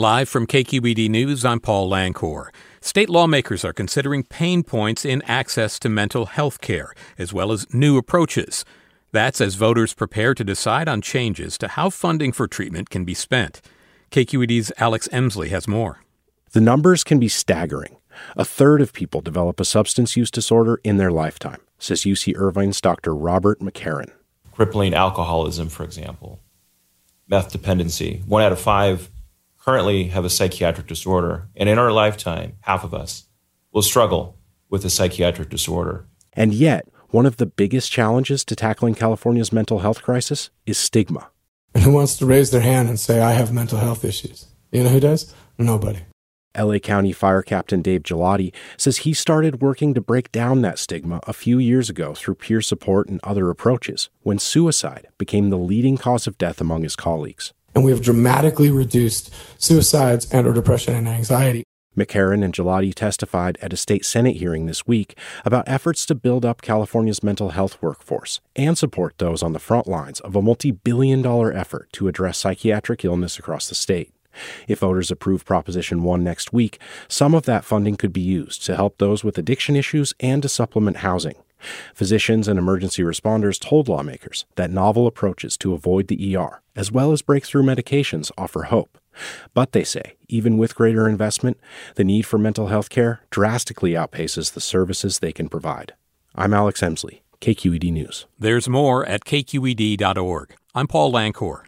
Live from KQED News, I'm Paul Lancor. State lawmakers are considering pain points in access to mental health care, as well as new approaches. That's as voters prepare to decide on changes to how funding for treatment can be spent. KQED's Alex Emslie has more. The numbers can be staggering. A third of people develop a substance use disorder in their lifetime, says UC Irvine's Dr. Robert McCarron. Crippling alcoholism, for example, meth dependency. One out of five currently have a psychiatric disorder. And in our lifetime, half of us will struggle with a psychiatric disorder. And yet, one of the biggest challenges to tackling California's mental health crisis is stigma. And who wants to raise their hand and say, I have mental health issues? You know who does? Nobody. LA County Fire Captain Dave Gelati says he started working to break down that stigma a few years ago through peer support and other approaches when suicide became the leading cause of death among his colleagues. And we have dramatically reduced suicides and or depression and anxiety. McCarron and Gelati testified at a state Senate hearing this week about efforts to build up California's mental health workforce and support those on the front lines of a multi billion dollar effort to address psychiatric illness across the state. If voters approve Proposition 1 next week, some of that funding could be used to help those with addiction issues and to supplement housing. Physicians and emergency responders told lawmakers that novel approaches to avoid the ER, as well as breakthrough medications, offer hope. But they say, even with greater investment, the need for mental health care drastically outpaces the services they can provide. I'm Alex Emslie, KQED News. There's more at kqed.org. I'm Paul Lancor.